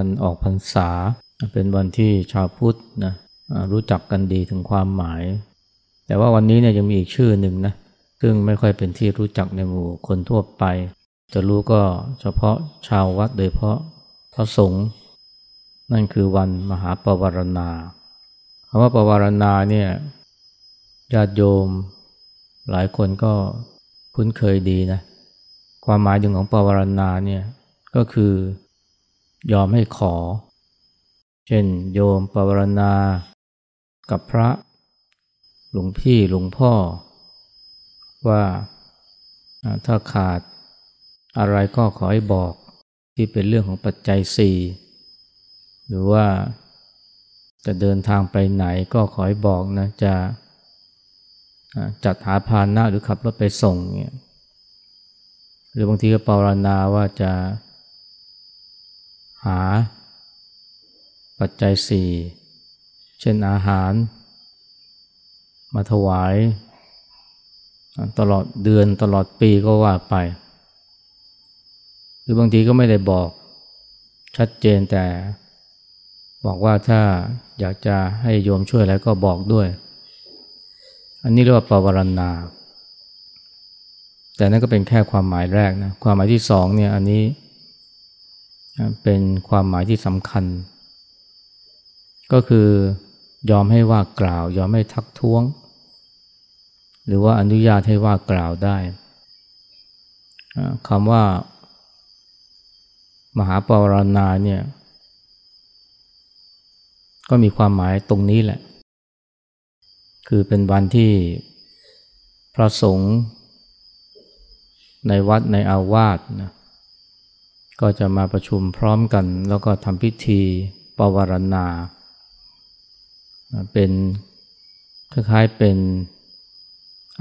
วันออกพรรษา เป็นวันที่ชาวพุทธนะรู้จักกันดีถึงความหมาย แต่ว่าวันนี้เนี่ยยังมีอีกชื่อหนึ่งนะซึ่งไม่ค่อยเป็นที่รู้จักในหมู่คนทั่วไป จะรู้ก็เฉพาะชาววัดโดยเพราะพระสงฆ์นั่นคือวันมหาปวารณาคำว่าปวารณาเนี่ยญาติโยม หลายคนก็คุ้นเคยดีนะ ความหมายถึงของปวารณาเนี่ยก็คือ ยอมให้ขอ เช่น โยมปวารณา กับพระ หลวงพี่หลวงพ่อ ว่าถ้าขาดอะไรก็ขอให้บอกที่เป็นเรื่องของปัจจัยสี่หรือว่าจะเดินทางไปไหนก็ขอให้บอกนะ จะจัดหาพาหนะหรือขับรถไปส่งเนี่ยหรือบางทีก็ปรารณาว่าจะ หา ปัจจัยสี่เช่นอาหาร มาถวาย ตลอดเดือนตลอดปีก็ว่าไป หรือบางทีก็ไม่ได้บอกชัดเจนแต่ บอกว่าถ้าอยากจะให้โยมช่วยอะไรก็บอกด้วย อันนี้เรียกว่าปวารณาแต่นั่นก็เป็นแค่ความหมายแรกนะความหมายที่สองเนี่ยอันนี้ เป็นความหมายที่สำคัญ ก็คือยอมให้ว่ากล่าว ยอมให้ทักท้วง หรือว่าอนุญาตให้ว่ากล่าวได้คำว่า มหาปวารณาเนี่ยก็มีความหมายตรงนี้แหละ คือเป็นวันที่พระสงฆ์ในวัดในอาวาสนะ ก็จะมาประชุมพร้อมกัน แล้วก็ทำพิธีปวารณา เป็นคล้ายๆเป็น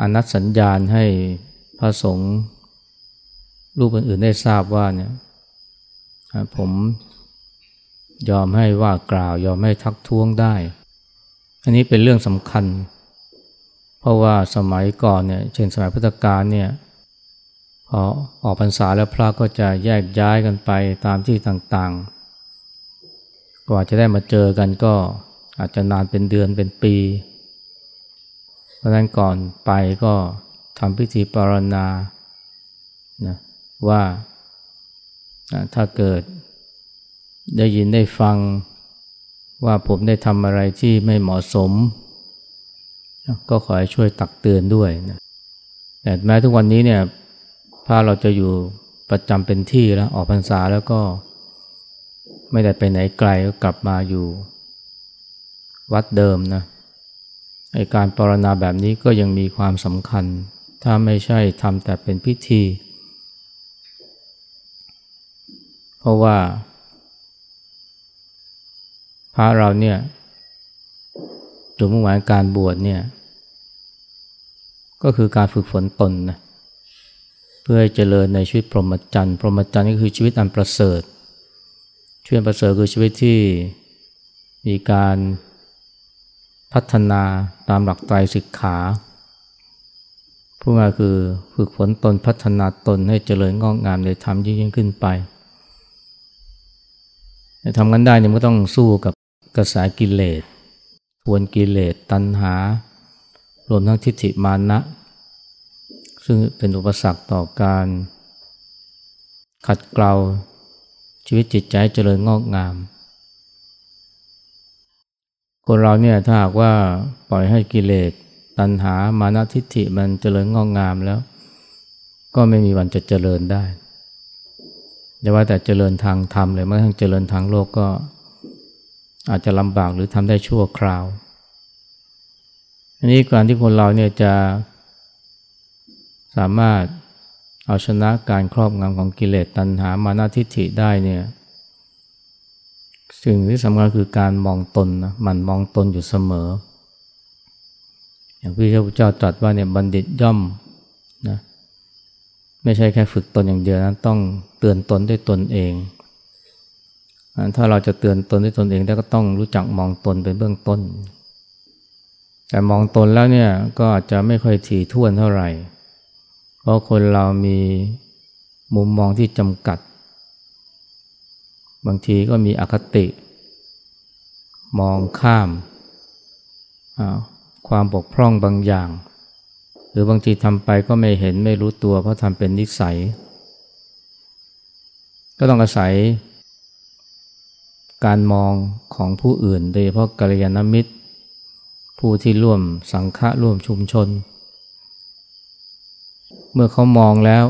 อนัตสัญญาณให้พระสงฆ์รูปอื่นๆได้ทราบว่าเนี่ยผมยอมให้ว่ากล่าวยอมให้ทักท้วงได้ อันนี้เป็นเรื่องสำคัญ เพราะว่าสมัยก่อนเนี่ยเช่นสมัยพุทธกาลเนี่ย อออกพรรษาแล้วพระก็จะแยกย้ายกันไปตามที่ต่างๆ กว่าจะได้มาเจอกันก็อาจจะนานเป็นเดือนเป็นปี เพราะนั้นก่อนไปก็ทำพิธีปรณานะว่าถ้าเกิดได้ยินได้ฟังว่าผมได้ทำอะไรที่ไม่เหมาะสม ก็ขอให้ช่วยตักเตือนด้วยนะแต่แม้ทุกวันนี้เนี่ย พระเราจะอยู่ประจำเป็นที่แล้วออกพรรษาแล้วก็ไม่ได้ไปไหนไกลก็กลับมาอยู่ วัดเดิมนะไอการปรณาแบบนี้ก็ยังมีความสำคัญ ถ้าไม่ใช่ทำแต่เป็นพิธี เพราะว่า พระเราเนี่ยจุดมุ่งหมายการบวชเนี่ย ก็คือการฝึกฝนตนนะ พื่อให้เจริญในชีวิตพรหมจรรย์ พรหมจรรย์ก็คือชีวิตอันประเสริฐ ชีวิตประเสริฐคือชีวิตที่มีการพัฒนาตามหลักไตรสิกขาผู้ง่าคือฝึกฝนตนพัฒนาตนให้เจริญงอกงามในธรรมยิ่งขึ้นไปทำกันได้เนี่ยมันก็ต้องสู้กับกระแสกิเลสทวนกิเลสตัณหา รวมทั้งทิฏฐิมานะ ซึ่งเป็นอุปสรรคต่อการ ขัดเกลาชีวิตจิตใจเจริญงอกงาม คนเราเนี่ยถ้าหากว่าปล่อยให้กิเลสตัณหามานะทิฏฐิมันเจริญงอกงามแล้ว ก็ไม่มีวันจะเจริญได้อย่าว่าแต่เจริญทางธรรมเลยแม้กระทั่งเจริญทางโลกก็อาจจะลำบากหรือทำได้ชั่วคราว อันนี้การที่คนเราเนี่ยจะ สามารถเอาชนะการครอบงำของกิเลสตัณหามานาทิฏฐิได้เนี่ยสิ่งที่สำคัญคือการมองตนนะมันมองตนอยู่เสมอ อย่างพระพุทธเจ้าตรัสว่าเนี่ยบัณฑิตย่อมนะไม่ใช่แค่ฝึกตนอย่างเดียวนะต้องเตือนตนด้วยตนเองถ้าเราจะเตือนตนด้วยตนเองได้ก็ต้องรู้จักมองตนเป็นเบื้องต้น แต่มองตนแล้วเนี่ยก็อาจจะไม่ค่อยถี่ถ้วนเท่าไหร่ เพราะคนเรามีมุมมองที่จำกัด บางทีก็มีอคติ มองข้าม ความบกพร่องบางอย่าง หรือบางทีทำไปก็ไม่เห็นไม่รู้ตัว เพราะทำเป็นนิสัย ก็ต้องอาศัย การมองของผู้อื่น โดยเฉพาะกัลยาณมิตร ผู้ที่ร่วมสังฆะร่วมชุมชน เมื่อเขามองแล้ว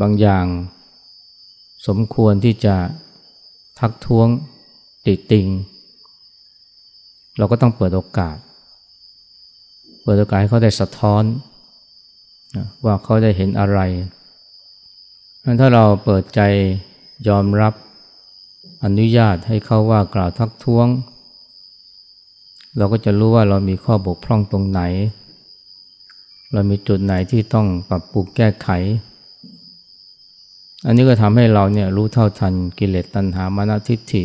บางอย่าง สมควรที่จะทักท้วงติติง เราก็ต้องเปิดโอกาส เปิดโอกาสให้เขาได้สะท้อนว่าเขาได้เห็นอะไรถ้าเราเปิดใจยอมรับอนุญาตให้เขาว่ากล่าวทักท้วง เราก็จะรู้ว่าเรามีข้อบกพร่องตรงไหน เรามีจุดไหนที่ต้องปรับปรุงแก้ไข อันนี้ก็ทำให้เราเนี่ยรู้เท่าทันกิเลสตัณหามานะทิฏฐิ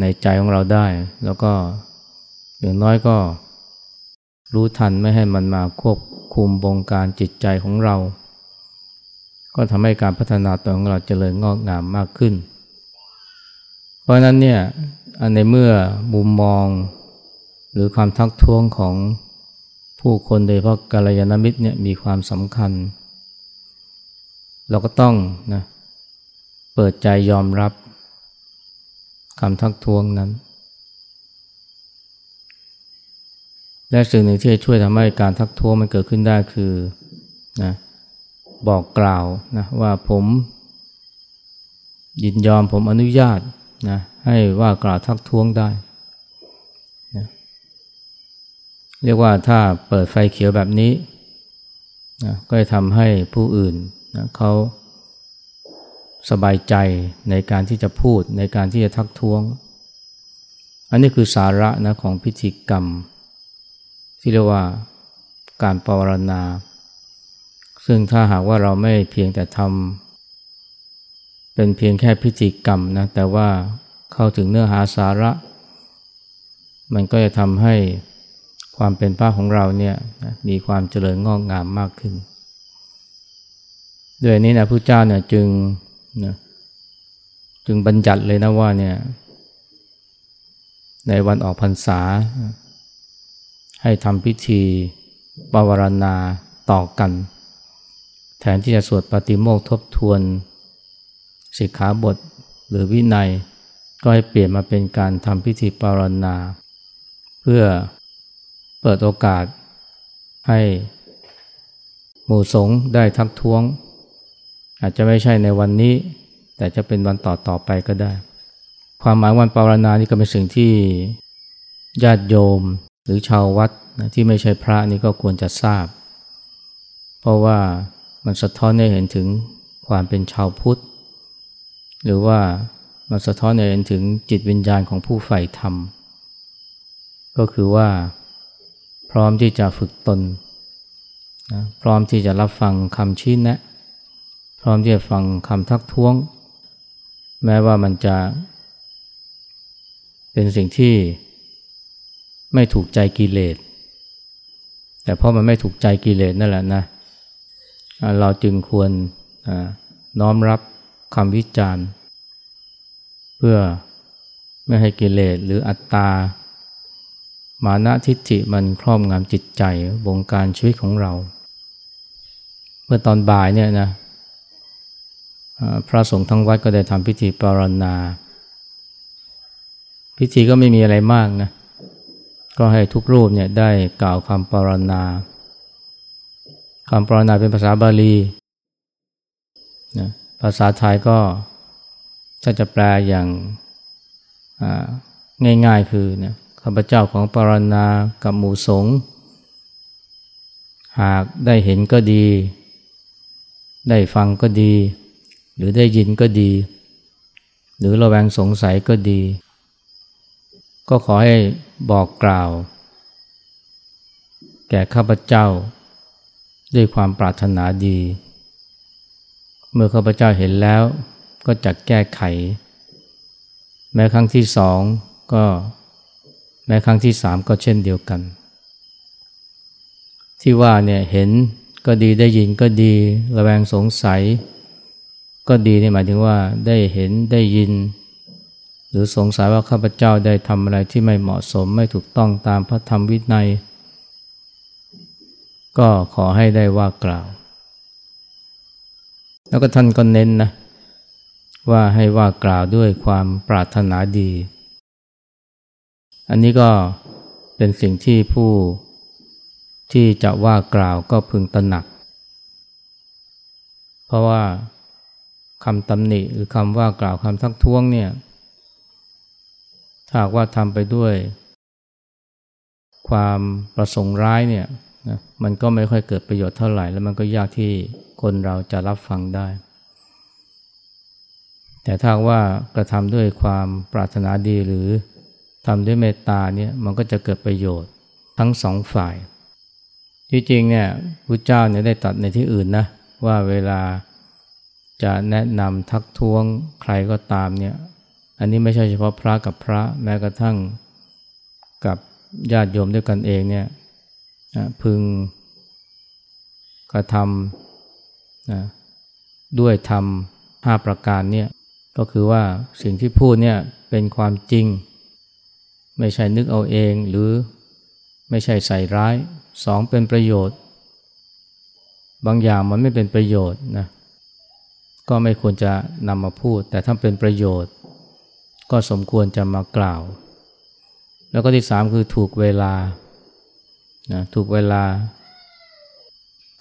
ในใจของเราได้ แล้วก็อย่างน้อยก็รู้ทันไม่ให้มันมาควบคุมบงการจิตใจของเรา ก็ทำให้การพัฒนาตัวของเราเจริญงอกงามมากขึ้น เพราะนั้นเนี่ยในเมื่อมุมมองหรือความทักท้วงของ ผู้คนโดยเฉพาะกัลยาณมิตรเนี่ยมีความสำคัญ เราก็ต้องนะเปิดใจยอมรับคำทักท้วงนั้น และสิ่งหนึ่งที่ช่วยทำให้การทักท้วงมันเกิดขึ้นได้คือนะบอกกล่าวนะว่าผมยินยอมผมอนุญาตนะให้ว่ากล่าวทักท้วงได้นะ เรียกว่าถ้าเปิดไฟเขียวแบบนี้นะก็จะทำให้ผู้อื่นนะเขาสบายใจในการที่จะพูดในการที่จะทักท้วง อันนี้คือสาระนะของพิธีกรรม ที่เรียกว่าการปวารณา ซึ่งถ้าหากว่าเราไม่เพียงแต่ทำเป็นเพียงแค่พิธีกรรมนะแต่ว่าเข้าถึงเนื้อหาสาระ มันก็จะทำให้ ความเป็นพระของเราเนี่ยมีความเจริญงอกงามมากขึ้น ด้วยนี้นะพระเจ้าเนี่ยจึงนะจึงบัญญัติเลยนะว่าเนี่ยในวันออกพรรษา ให้ทำพิธีปวารณาต่อกัน แทนที่จะสวดปฏิโมกทบทวนสิกขาบทหรือวินัย ก็ให้เปลี่ยนมาเป็นการทำพิธีปารณา เพื่อ เปิดโอกาสให้หมู่สงฆ์ได้ทักท้วง อาจจะไม่ใช่ในวันนี้ แต่จะเป็นวันต่อต่อไปก็ได้ ความหมายวันปารณานี่ก็เป็นสิ่งที่ญาติโยมหรือชาววัดนะที่ไม่ใช่พระนี่ก็ควรจะทราบ เพราะว่ามันสะท้อนให้เห็นถึงความเป็นชาวพุทธ หรือว่ามันสะท้อนให้เห็นถึงจิตวิญญาณของผู้ใฝ่ธรรม ก็คือว่า พร้อมที่จะฝึกตนนะพร้อมที่จะรับฟังคำชี้แนะ พร้อมที่จะฟังคำทักท้วง แม้ว่ามันจะเป็นสิ่งที่ไม่ถูกใจกิเลส แต่เพราะมันไม่ถูกใจกิเลสนั่นแหละนะเราจึงควรน้อมรับคำวิจารณ์ เพื่อไม่ให้กิเลสหรืออัตตา มานะทิฏฐิมันครอบงำจิตใจวงการชีวิตของเรา เมื่อตอนบ่ายเนี่ยนะพระสงฆ์ทั้งวัดก็ได้ทำพิธีปรณา พิธีก็ไม่มีอะไรมากนะก็ให้ทุกรูปเนี่ยได้กล่าวคำปรณาคำปรณาเป็นภาษาบาลีนะภาษาไทยก็ถ้าจะแปลอย่างง่ายๆคือเนี่ย ข้าพเจ้าของปรณากับหมู่สงฆ์หากได้เห็นก็ดี ได้ฟังก็ดี หรือได้ยินก็ดี หรือระแวงสงสัยก็ดี ก็ขอให้บอกกล่าว แก่ข้าพเจ้า ด้วยความปรารถนาดี เมื่อข้าพเจ้าเห็นแล้วก็จะแก้ไข แม้ครั้งที่สองก็ แม้ครั้งที่สามก็เช่นเดียวกัน ที่ว่าเนี่ยเห็นก็ดีได้ยินก็ดีระแวงสงสัย ก็ดีนี่หมายถึงว่าได้เห็นได้ยิน หรือสงสัยว่าข้าพเจ้าได้ทำอะไรที่ไม่เหมาะสมไม่ถูกต้องตามพระธรรมวินัย ก็ขอให้ได้ว่ากล่าว แล้วก็ท่านก็เน้นนะว่าให้ว่ากล่าวด้วยความปรารถนาดี อันนี้ก็เป็นสิ่งที่ผู้ที่จะว่ากล่าวก็พึงตระหนัก เพราะว่าคำตำหนิหรือคำว่ากล่าวคำทักท้วงเนี่ยถ้าว่าทำไปด้วย ความประสงค์ร้ายเนี่ยนะมันก็ไม่ค่อยเกิดประโยชน์เท่าไหร่ แล้วมันก็ยากที่คนเราจะรับฟังได้ แต่ถ้าว่ากระทำด้วยความปรารถนาดีหรือ ทำด้วยเมตตาเนี่ยมันก็จะเกิดประโยชน์ทั้งสองฝ่าย ที่จริงเนี่ยพระเจ้าเนี่ยได้ตัดในที่อื่นนะว่าเวลาจะแนะนำทักท้วงใครก็ตามเนี่ยอันนี้ไม่ใช่เฉพาะพระกับพระแม้กระทั่งกับญาติโยมด้วยกันเองเนี่ยพึงกระทำนะด้วยทำห้าประการเนี่ยก็คือว่าสิ่งที่พูดเนี่ยเป็นความจริง ไม่ใช่นึกเอาเองหรือไม่ใช่ใส่ร้ายสองเป็นประโยชน์ บางอย่างมันไม่เป็นประโยชน์นะก็ไม่ควรจะนำมาพูด แต่ถ้าเป็นประโยชน์ ก็สมควรจะมากล่าว แล้วก็ที่สามคือถูกเวลานะถูกเวลา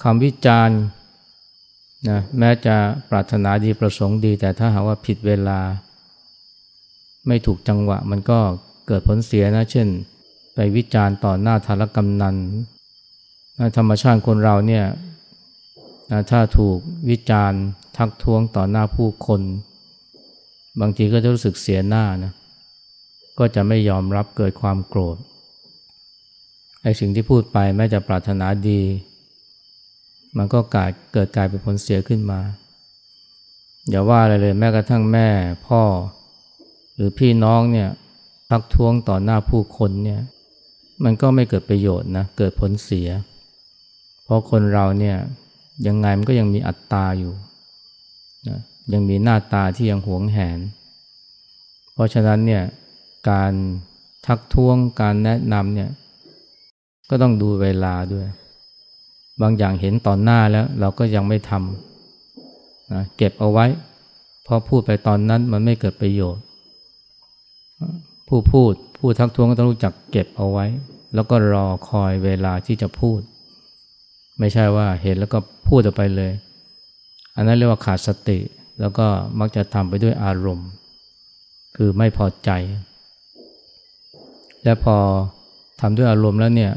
คำวิจารณ์นะแม้จะปรารถนาดีประสงค์ดี แต่ถ้าหากว่าผิดเวลา ไม่ถูกจังหวะมันก็ เกิดผลเสียนะ เช่น ไปวิจารณ์ต่อหน้าธารกำนันธรรมชาติคนเราเนี่ยถ้าถูกวิจารณ์ทักท้วงต่อหน้าผู้คน บางทีก็จะรู้สึกเสียหน้านะก็จะไม่ยอมรับเกิดความโกรธไอ้สิ่งที่พูดไปแม้จะปรารถนาดี มันก็กลายเกิดกลายเป็นผลเสียขึ้นมา อย่าว่าอะไรเลยแม้กระทั่งแม่พ่อ หรือพี่น้องเนี่ย ทักท้วงต่อหน้าผู้คนเนี่ยมันก็ไม่เกิดประโยชน์นะเกิดผลเสีย เพราะคนเราเนี่ยยังไงมันก็ยังมีอัตตาอยู่นะยังมีหน้าตาที่ยังหวงแหน เพราะฉะนั้นเนี่ยการทักท้วงการแนะนำเนี่ยก็ต้องดูเวลาด้วย บางอย่างเห็นตอนหน้าแล้วเราก็ยังไม่ทำนะเก็บเอาไว้ เพราะพูดไปตอนนั้นมันไม่เกิดประโยชน์ ผู้พูดผู้ทักท้วงก็ต้องรู้จักเก็บเอาไว้ แล้วก็รอคอยเวลาที่จะพูด ไม่ใช่ว่าเห็นแล้วก็พูดออกไปเลย อันนั้นเรียกว่าขาดสติ แล้วก็มักจะทำไปด้วยอารมณ์ คือไม่พอใจ และพอทำด้วยอารมณ์แล้วเนี่ย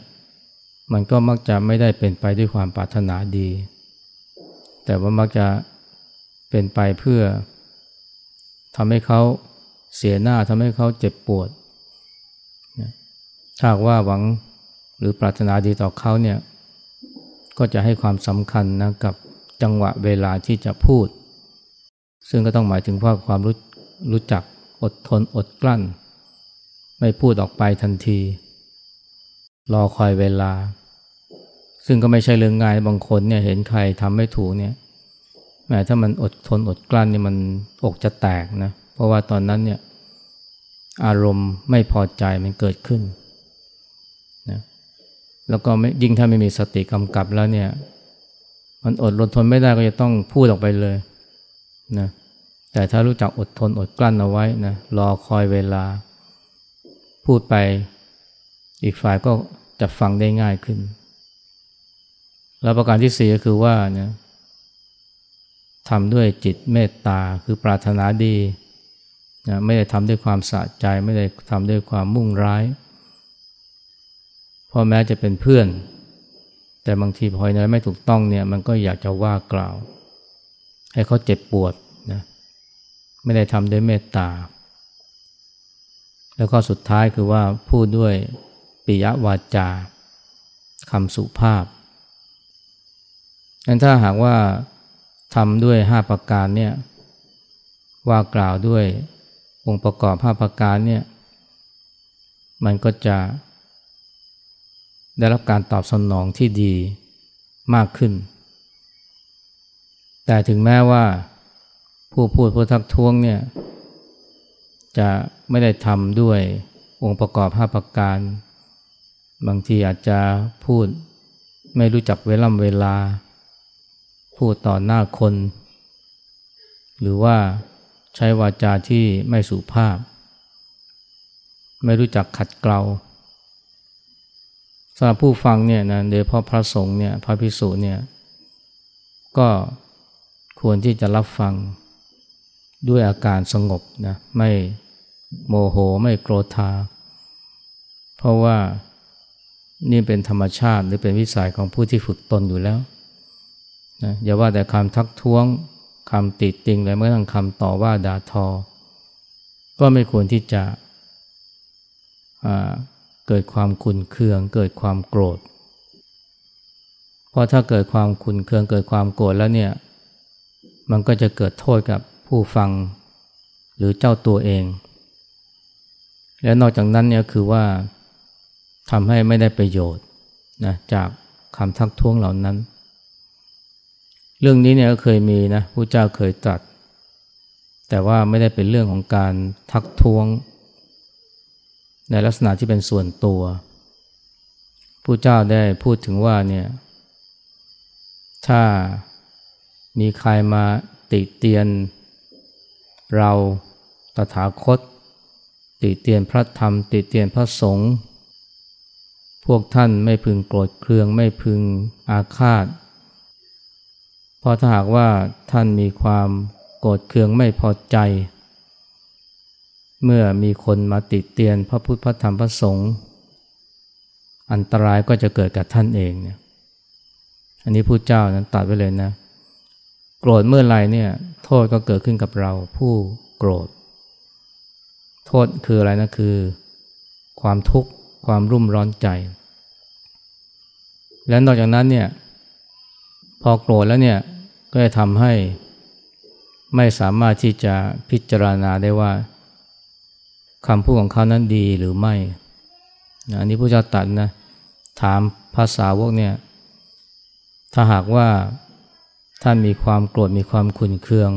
มันก็มักจะไม่ได้เป็นไปด้วยความปรารถนาดี แต่ว่ามักจะเป็นไปเพื่อทำให้เขา เสียหน้าทำให้เขาเจ็บปวดถ้าว่าหวังหรือปรารถนาดีต่อเขาเนี่ยก็จะให้ความสำคัญนะกับจังหวะเวลาที่จะพูด ซึ่งก็ต้องหมายถึงว่าความรู้รู้จักอดทนอดกลั้น ไม่พูดออกไปทันที รอคอยเวลา ซึ่งก็ไม่ใช่เรื่องง่ายบางคนเนี่ยเห็นใครทำไม่ถูกเนี่ยแม้ถ้ามันอดทนอดกลั้นเนี่ยมันอกจะแตกนะเราะว่าตอนนั้นเนี่ยอารมณ์ไม่พอใจมันเกิดขึ้นนะแล้วก็ยิ่งถ้าไม่มีสติกำกับแล้วเนี่ย มันอดรนทนไม่ได้ก็จะต้องพูดออกไปเลยนะแต่ถ้ารู้จักอดทนอดกลั้นเอาไว้นะรอคอยเวลา พูดไปอีกฝ่ายก็จะฟังได้ง่ายขึ้น แล้วประการที่สี่ก็คือว่าเนี่ยทำด้วยจิตเมตตาคือปรารถนาดี นะไม่ได้ทำด้วยความสะใจ ไม่ได้ทำด้วยความมุ่งร้ายพอแม้จะเป็นเพื่อน แต่บางทีพอในไม่ถูกต้องเนี่ยมันก็อยากจะว่ากล่าว ให้เขาเจ็บปวดนะไม่ได้ทำด้วยเมตตา แล้วก็สุดท้ายคือว่าพูดด้วยปิยวาจาคำสุภาพงั้นถ้าหากว่าทำด้วยห้าประการเนี่ยว่ากล่าวด้วย องค์ประกอบห้าประการเนี่ยมันก็จะได้รับการตอบสนองที่ดีมากขึ้น แต่ถึงแม้ว่าผู้พูดผู้ทักท้วงเนี่ยจะไม่ได้ทำด้วยองค์ประกอบห้าประการ บางทีอาจจะพูดไม่รู้จักเวล่ำเวลา พูดต่อหน้าคน หรือว่า ใช้วาจาที่ไม่สุภาพ ไม่รู้จักขัดเกลาสำหรับผู้ฟังเนี่ยนะโดยพราะพระสงฆ์เนี่ยพระพิสุเนี่ยก็ควรที่จะรับฟังด้วยอาการสงบนะไม่โมโหไม่โกรธา เพราะว่านี่เป็นธรรมชาติหรือเป็นวิสัยของผู้ที่ฝึกตนอยู่แล้วนะอย่าว่าแต่คำทักท้วง คำติดติงเลยเมื่อทั้งคำต่อว่าด่าทอ ก็ไม่ควรที่จะเกิดความขุนเคือง เกิดความโกรธ เพราะถ้าเกิดความขุนเคืองเกิดความโกรธแล้วเนี่ย มันก็จะเกิดโทษกับผู้ฟังหรือเจ้าตัวเอง และนอกจากนั้นเนี่ยคือว่าทำให้ไม่ได้ประโยชน์นะจากคำทักท้วงเหล่านั้น เรื่องนี้เนี่ยก็เคยมีนะผู้เจ้าเคยตรัส แต่ว่าไม่ได้เป็นเรื่องของการทักท้วง ในลักษณะที่เป็นส่วนตัวผู้เจ้าได้พูดถึงว่าเนี่ยถ้ามีใครมาติเตียน เราตถาคต ติเตียนพระธรรม ติเตียนพระสงฆ์พวกท่านไม่พึงโกรธเคืองไม่พึงอาฆาต เพราะถ้าหากว่าท่านมีความโกรธเคืองไม่พอใจ เมื่อมีคนมาติเตียนพระพุทธพระธรรมพระสงฆ์อันตรายก็จะเกิดกับท่านเองเนี่ยอันนี้ผู้เจ้านั้นตัดไว้เลยนะ โกรธเมื่อไรเนี่ยโทษก็เกิดขึ้นกับเราผู้โกรธ โทษคืออะไรนะคือ ความทุกข์ความรุ่มร้อนใจ และนอกจากนั้นเนี่ย พอโกรธแล้วเนี่ยก็จะทำให้ไม่สามารถที่จะพิจารณาได้ว่าคำพูดของเขานั้นดีหรือไม่อันนี้ผู้เจ้าตัดนะถามภาษาวกเนี่ยถ้าหากว่าท่านมีความโกรธมีความขุ่นเคือง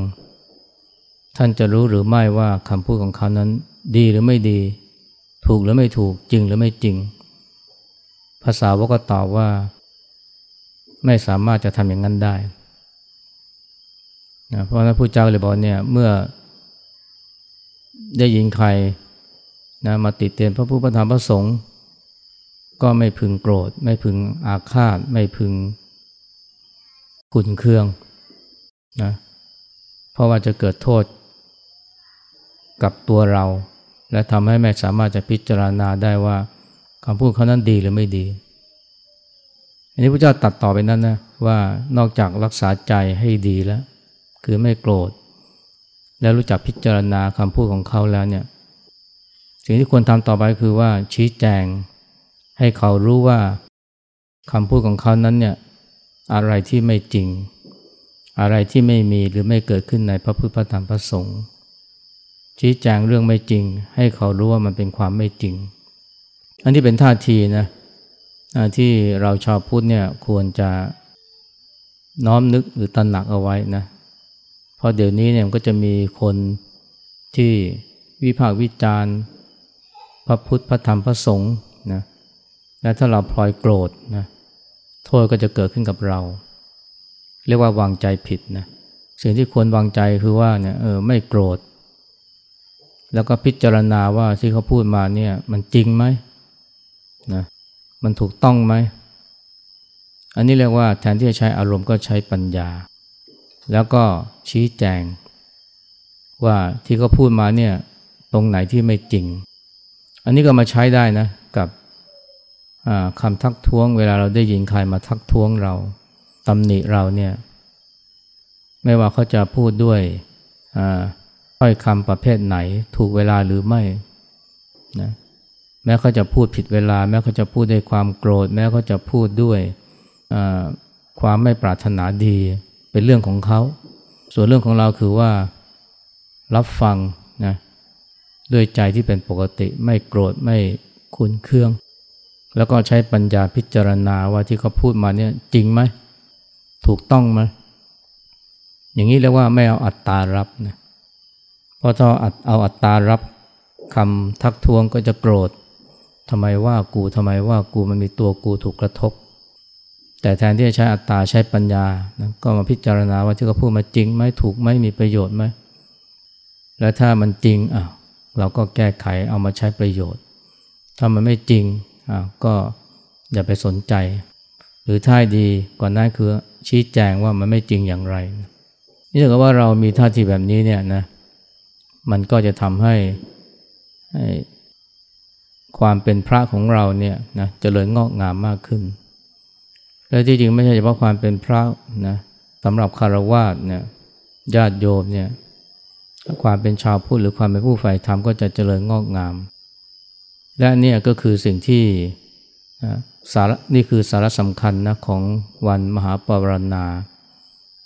ท่านจะรู้หรือไม่ว่าคำพูดของเขานั้นดีหรือไม่ดี ถูกหรือไม่ถูกจริงหรือไม่จริง ภาษาวก็ตอบว่า ไม่สามารถจะทำอย่างนั้นได้นะเพราะนั้นผู้เจ้าเลยบอกเนี่ยเมื่อได้ยินใครนะมาติดเตียนพระผู้ประธานพระสงฆ์ก็ไม่พึงโกรธ ไม่พึงอาฆาต ไม่พึงขุนเคืองนะเพราะว่าจะเกิดโทษกับตัวเรา และทำให้ไม่สามารถจะพิจารณาได้ว่าคำพูดเขานั้นดีหรือไม่ดี อันนี้พระเจ้าตัดต่อไปนั้นนะว่านอกจากรักษาใจให้ดีแล้ว คือไม่โกรธ แล้วรู้จักพิจารณาคำพูดของเขาแล้วเนี่ยสิ่งที่ควรทำต่อไปคือว่าชี้แจง ให้เขารู้ว่าคำพูดของเขานั้นเนี่ยอะไรที่ไม่จริง อะไรที่ไม่มีหรือไม่เกิดขึ้นในพระพุทธธรรมพระสงฆ์ชี้แจงเรื่องไม่จริง ให้เขารู้ว่ามันเป็นความไม่จริง อันนี้เป็นท่าทีนะ ที่เราชาวพุทธเนี่ยควรจะน้อมนึกหรือตระหนักเอาไว้นะเพราะเดี๋ยวนี้เนี่ยก็จะมีคนที่วิพากษ์วิจารณ์พระพุทธพระธรรมพระสงฆ์นะและถ้าเราพลอยโกรธนะโทษก็จะเกิดขึ้นกับเรา เรียกว่าวางใจผิดนะสิ่งที่ควรวางใจคือว่าเนี่ยเออไม่โกรธ แล้วก็พิจารณาว่าที่เขาพูดมาเนี่ยมันจริงไหมนะ มันถูกต้องไหม อันนี้เรียกว่าแทนที่จะใช้อารมณ์ก็ใช้ปัญญา แล้วก็ชี้แจง ว่าที่เขาพูดมาเนี่ยตรงไหนที่ไม่จริง อันนี้ก็มาใช้ได้นะกับคำทักท้วง เวลาเราได้ยินใครมาทักท้วงเราตำหนิเราเนี่ยไม่ว่าเขาจะพูดด้วยถ้อยคำประเภทไหน ถูกเวลาหรือไม่นะ แม้เขาจะพูดผิดเวลา แม้เขาจะพูดด้วยความโกรธ แม้เขาจะพูดด้วยความไม่ปรารถนาดีเป็นเรื่องของเขา ส่วนเรื่องของเราคือว่ารับฟังนะด้วยใจที่เป็นปกติไม่โกรธไม่คุนเคือง แล้วก็ใช้ปัญญาพิจารณาว่าที่เขาพูดมาเนี่ยจริงไหมถูกต้องไหมอย่างนี้เรียกว่าไม่เอาอัตตารับนะเพราะถ้าเอาอัตตารับคำทักท้วงก็จะโกรธ ทำไมว่ากูทำไมว่ากูมันมีตัวกูถูกกระทบ แต่แทนที่จะใช้อัตตาใช้ปัญญานะก็มาพิจารณาว่าที่เขาพูดมาจริงไหมถูกไหมมีประโยชน์ไหมแล้วถ้ามันจริงอะเราก็แก้ไขเอามาใช้ประโยชน์ ถ้ามันไม่จริงอะก็อย่าไปสนใจ หรือท่าดีกว่านั้นคือชี้แจงว่ามันไม่จริงอย่างไร นี่ถือว่าเรามีท่าทีแบบนี้เนี่ยนะมันก็จะทำให้ให้ ความเป็นพระของเราเนี่ยนะจะเจริญงอกงามมากขึ้น และที่จริงไม่ใช่เฉพาะความเป็นพระนะสำหรับคารวะเนี่ยญาติโยมเนี่ยความเป็นชาวพุทธหรือความเป็นผู้ใฝ่ธรรมก็จะเจริญงอกงาม และนี่ก็คือสิ่งที่สาระนี่คือสาระสำคัญนะของวันมหาปรณา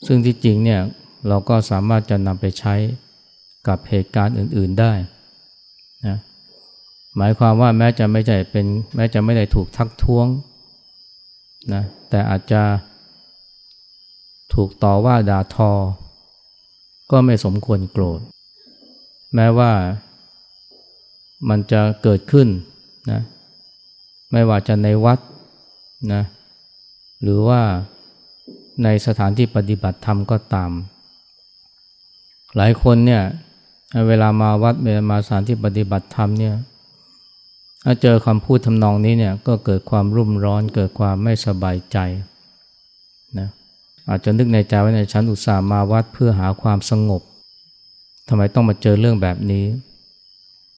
ซึ่งที่จริงเนี่ยเราก็สามารถจะนำไปใช้กับเหตุการณ์อื่น ๆได้นะ หมายความว่าแม้จะไม่ใช่เป็น แม้จะไม่ได้ถูกทักท้วงนะแต่อาจจะถูกต่อว่าด่าทอ ก็ไม่สมควรโกรธ แม้ว่ามันจะเกิดขึ้นนะไม่ว่าจะในวัดนะหรือว่าในสถานที่ปฏิบัติธรรมก็ตาม หลายคนเนี่ยเวลามาวัดเวลามาสถานที่ปฏิบัติธรรมเนี่ย ถ้าเจอคำพูดทำนองนี้เนี่ยก็เกิดความรุ่มร้อนเกิดความไม่สบายใจนะอาจจะนึกในใจว่าในชั้นอุตส่าห์มาวัดเพื่อหาความสงบทำไมต้องมาเจอเรื่องแบบนี้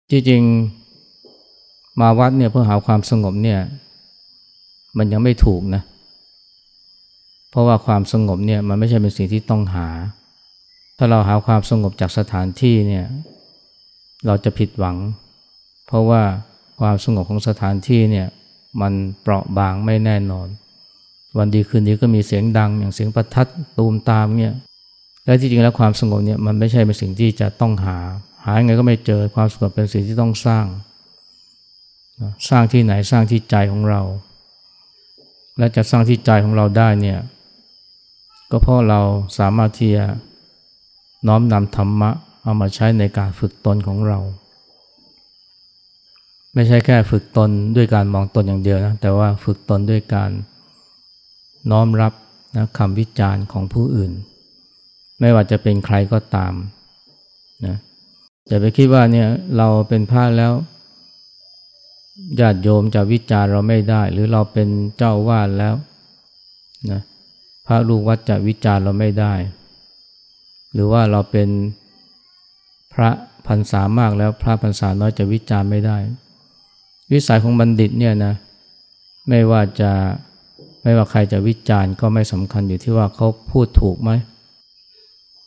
จริงๆมาวัดเนี่ยเพื่อหาความสงบเนี่ยมันยังไม่ถูกนะ เพราะว่าความสงบเนี่ยมันไม่ใช่เป็นสิ่งที่ต้องหา ถ้าเราหาความสงบจากสถานที่เนี่ยเราจะผิดหวัง เพราะว่า ความสงบของสถานที่เนี่ยมันเปราะบางไม่แน่นอน วันดีคืนดีก็มีเสียงดัง อย่างเสียงประทัดตูมตามเนี่ยและที่จริงแล้วความสงบเนี่ยมันไม่ใช่เป็นสิ่งที่จะต้องหา หาไงก็ไม่เจอความสงบเป็นสิ่งที่ต้องสร้าง สร้างที่ไหนสร้างที่ใจของเรา และจะสร้างที่ใจของเราได้เนี่ยก็เพราะเราสามารถที่จะน้อมนำธรรมะเอามาใช้ในการฝึกตนของเรา ไม่ใช่แค่ฝึกตนด้วยการมองตนอย่างเดียวนะแต่ว่าฝึกตนด้วยการน้อมรับนะคำวิจารณ์ของผู้อื่น ไม่ว่าจะเป็นใครก็ตามนะอย่าไปคิดว่าเนี่ยเราเป็นพระแล้วญาติโยมจะวิจารณ์เราไม่ได้ หรือเราเป็นเจ้าวาดแล้วนะพระลูกวัดจะวิจารณ์เราไม่ได้ หรือว่าเราเป็นพระพรรษามากแล้วพระพรรษาน้อยจะวิจารณ์ไม่ได้ วิสัยของบัณฑิตเนี่ยนะไม่ว่าจะไม่ว่าใครจะวิจารณ์ก็ไม่สำคัญอยู่ที่ว่าเขาพูดถูกไหม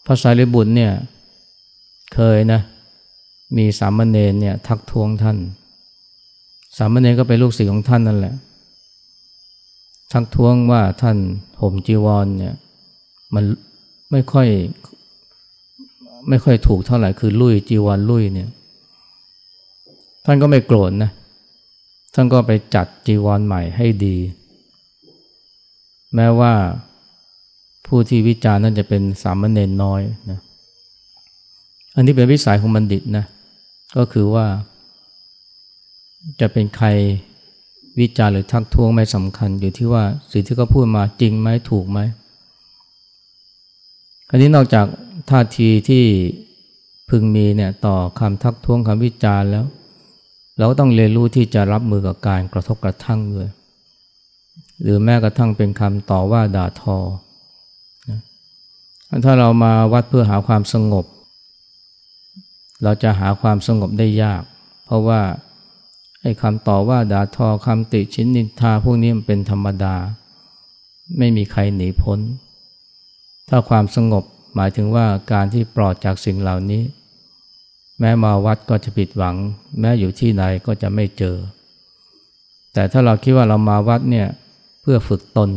พระสารีบุตรเนี่ยเคยนะมีสามเณรเนี่ยทักท้วงท่าน สามเณรก็เป็นลูกศิษย์ของท่านนั่นแหละ ทักท้วงว่าท่านห่มจีวรเนี่ยมันไม่ค่อยไม่ค่อยถูกเท่าไหร่คือลุยจีวรลุยเนี่ยท่านก็ไม่โกรธนะ ท่านก็ไปจัดจีวรใหม่ให้ดี แม้ว่าผู้ที่วิจารณ์นั้นจะเป็นสามเณรน้อยนะอันนี้เป็นวิสัยของบัณฑิตนะก็คือว่า จะเป็นใครวิจารณ์หรือทักท้วงไม่สำคัญอยู่ที่ว่าสิ่งที่เขาพูดมาจริงไหมถูกไหมอันนี้นอกจากท่าทีที่พึงมีเนี่ยต่อคำทักท้วงคำวิจารณ์แล้ว เราต้องเรียนรู้ที่จะรับมือกับการกระทบกระทั่งด้วยหรือแม้กระทั่งเป็นคำต่อว่าด่าทอนะถ้าเรามาวัดเพื่อหาความสงบ เราจะหาความสงบได้ยาก เพราะว่าไอ้คำต่อว่าด่าทอคำติชินนินทาพวกนี้มันเป็นธรรมดา ไม่มีใครหนีพ้น ถ้าความสงบหมายถึงว่าการที่ปลอดจากสิ่งเหล่านี้ แม้มาวัดก็จะผิดหวัง แม้อยู่ที่ไหนก็จะไม่เจอ แต่ถ้าเราคิดว่าเรามาวัดเนี่ยเพื่อฝึกตน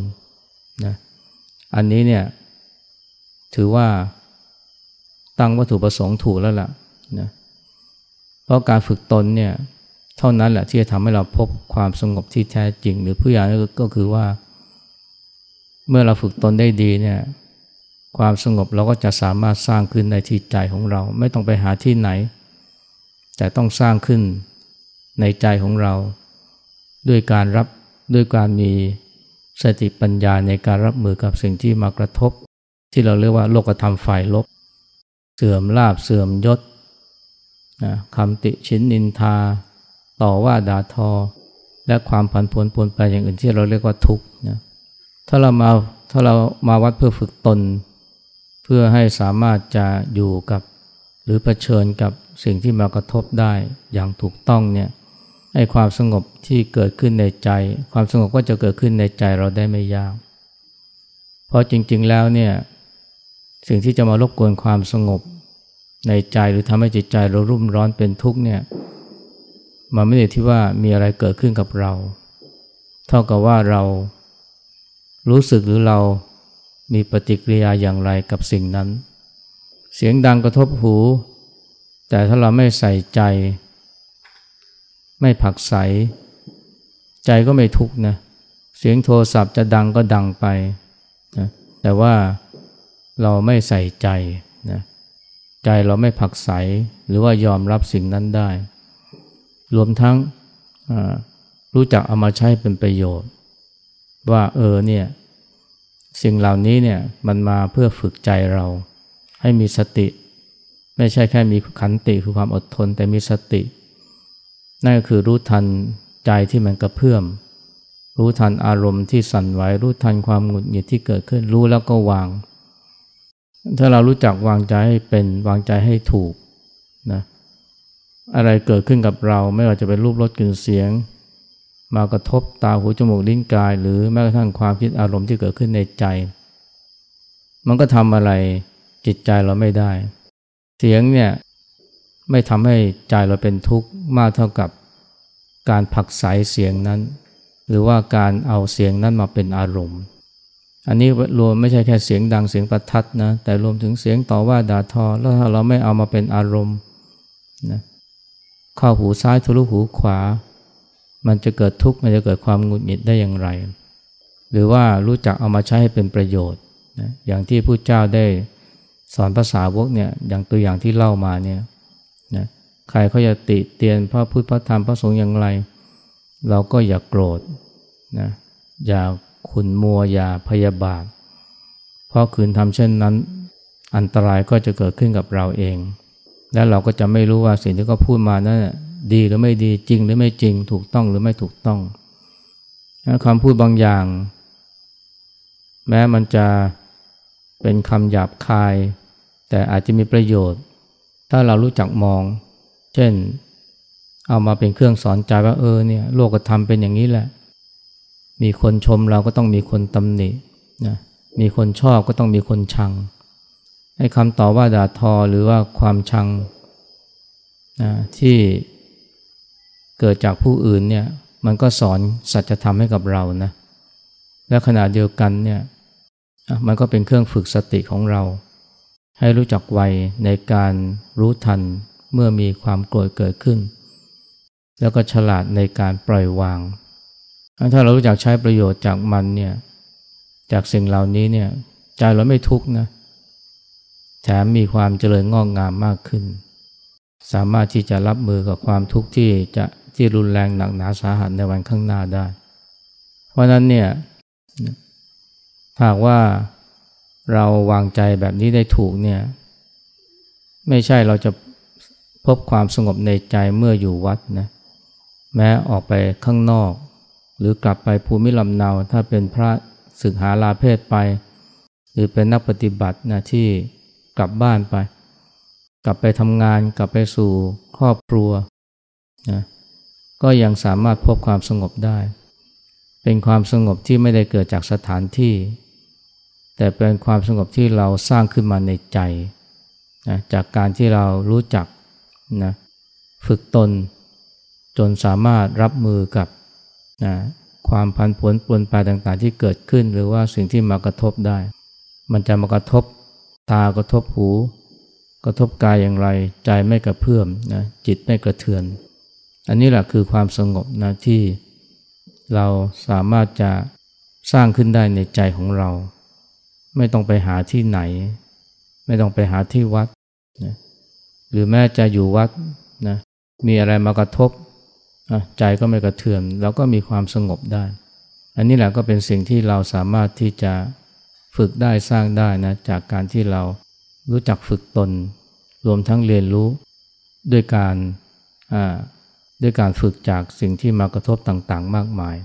นะอันนี้เนี่ยถือว่าตั้งวัตถุประสงค์ถูกแล้วล่ะนะเพราะการฝึกตนเนี่ยเท่านั้นแหละที่จะทำให้เราพบความสงบที่แท้จริง หรือผู้อย่ก็คือว่า เมื่อเราฝึกตนได้ดีเนี่ยความสงบเราก็จะสามารถสร้างขึ้นในที่ใจของเรา ไม่ต้องไปหาที่ไหน แต่ต้องสร้างขึ้นในใจของเรา ด้วยการรับด้วยการมีสติปัญญาในการรับมือกับสิ่งที่มากระทบ ที่เราเรียกว่าโลกธรรมฝ่ายลบ เสื่อมลาบเสื่อมยศคำติชินนินทา ต่อว่าด่าทอ และความผันผวนปนไปอย่างอื่นที่เราเรียกว่าทุกข์นะถ้าเรามาถ้าเรามาวัดเพื่อฝึกตน เพื่อให้สามารถจะอยู่กับ หรือเผชิญกับสิ่งที่มากระทบได้อย่างถูกต้องเนี่ยให้ความสงบที่เกิดขึ้นในใจ ความสงบก็จะเกิดขึ้นในใจเราได้ไม่ยาก เพราะจริงๆแล้วเนี่ยสิ่งที่จะมารบกวนความสงบในใจหรือทำให้จิตใจเรารุ่มร้อนเป็นทุกข์เนี่ยมันไม่ได้ที่ว่ามีอะไรเกิดขึ้นกับเรา เท่ากับว่าเรารู้สึกหรือเรามีปฏิกิริยาอย่างไรกับสิ่งนั้น เสียงดังกระทบหู แต่ถ้าเราไม่ใส่ใจ ไม่ผักใส ใจก็ไม่ทุกนะ เสียงโทรศัพท์จะดังก็ดังไปนะแต่ว่าเราไม่ใส่ใจนะใจเราไม่ผักใส หรือว่ายอมรับสิ่งนั้นได้ รวมทั้งรู้จักเอามาใช้เป็นประโยชน์ ว่าเออเนี่ยสิ่งเหล่านี้เนี่ยมันมาเพื่อฝึกใจเรา ให้มีสติ ไม่ใช่แค่มีขันติคือความอดทนแต่มีสติ นั่นก็คือรู้ทันใจที่มันกระเพื่อม รู้ทันอารมณ์ที่สั่นไหวรู้ทันความหงุดหงิดที่เกิดขึ้นรู้แล้วก็วาง ถ้าเรารู้จักวางใจให้เป็นวางใจให้ถูกนะอะไรเกิดขึ้นกับเราไม่ว่าจะเป็นรูปรสกลิ่นเสียง มากระทบตาหูจมูกลิ้นกาย หรือแม้กระทั่งความคิดอารมณ์ที่เกิดขึ้นในใจ มันก็ทำอะไร จิตใจเราไม่ได้ เสียงเนี่ยไม่ทำให้ใจเราเป็นทุกข์มากเท่ากับการผักใสเสียงนั้น หรือว่าการเอาเสียงนั้นมาเป็นอารมณ์ อันนี้รวมไม่ใช่แค่เสียงดังเสียงประทัดนะแต่รวมถึงเสียงต่อว่าด่าทอ แล้วถ้าเราไม่เอามาเป็นอารมณ์นะเข้าหูซ้ายทะลุหูขวา มันจะเกิดทุกข์มันจะเกิดความหงุดหงิดได้อย่างไร หรือว่ารู้จักเอามาใช้ให้เป็นประโยชน์นะอย่างที่ผู้เจ้าได้ สอนภาษาวกเนี่ยอย่างตัวอย่างที่เล่ามาเนี่ยนะใครเขาจะติเตียนพระพุทธพระธรรมพระสงฆ์อย่างไร เราก็อย่ากโกรธนะอย่าขุนมัวอย่าพยาบาท เพราะคืนทำเช่นนั้น อันตรายก็จะเกิดขึ้นกับเราเอง และเราก็จะไม่รู้ว่าสิ่งที่เขาพูดมานั้นดีหรือไม่ดีจริงหรือไม่จริงถูกต้องหรือไม่ถูกต้องคำพูดบางอย่าง แม้มันจะเป็นคำหยาบคาย แต่อาจจะมีประโยชน์ ถ้าเรารู้จักมอง เช่น เอามาเป็นเครื่องสอนใจว่าเออเนี่ยโลกธรรมเป็นอย่างนี้แหละ มีคนชมเราก็ต้องมีคนตำหนินะมีคนชอบก็ต้องมีคนชังให้คำต่อว่าด่าทอหรือว่าความชังนะที่เกิดจากผู้อื่นเนี่ยมันก็สอนสัจธรรมให้กับเรานะและขณะเดียวกันเนี่ยมันก็เป็นเครื่องฝึกสติของเรา ให้รู้จักไวในการรู้ทันเมื่อมีความโกรธเกิดขึ้น แล้วก็ฉลาดในการปล่อยวาง ถ้าเรารู้จักใช้ประโยชน์จากมันเนี่ยจากสิ่งเหล่านี้เนี่ยใจเราไม่ทุกข์นะแถมมีความเจริญงอกงามมากขึ้น สามารถที่จะรับมือกับความทุกข์ที่จะที่รุนแรงหนักหนาสาหัสในวันข้างหน้าได้ เพราะนั้นเนี่ยหากว่า เราวางใจแบบนี้ได้ถูกเนี่ย ไม่ใช่เราจะพบความสงบในใจเมื่ออยู่วัดนะแม้ออกไปข้างนอก หรือกลับไปภูมิลำเนาถ้าเป็นพระศึกหาลาเพศไป หรือเป็นนักปฏิบัตินะที่กลับบ้านไป กลับไปทำงานกลับไปสู่ครอบครัวนะก็ยังสามารถพบความสงบได้ เป็นความสงบที่ไม่ได้เกิดจากสถานที่ แต่เป็นความสงบที่เราสร้างขึ้นมาในใจนะจากการที่เรารู้จักนะฝึกตน จนสามารถรับมือกับนะความพันผลปนปลายต่างๆ ที่เกิดขึ้น หรือว่าสิ่งที่มากระทบได้ มันจะมากระทบตากระทบหู กระทบกายอย่างไร ใจไม่กระเพื่อมนะจิตไม่กระเทือน อันนี้แหละคือความสงบนะที่เราสามารถจะสร้างขึ้นได้ในใจของเรา ไม่ต้องไปหาที่ไหน ไม่ต้องไปหาที่วัดนะหรือแม้จะอยู่วัดนะมีอะไรมากระทบใจก็ไม่กระเทือนเราก็มีความสงบได้ อันนี้แหละก็เป็นสิ่งที่เราสามารถที่จะฝึกได้สร้างได้นะจากการที่เรารู้จักฝึกตน รวมทั้งเรียนรู้ด้วยการด้วยการฝึกจากสิ่งที่มากระทบต่างๆ มากมาย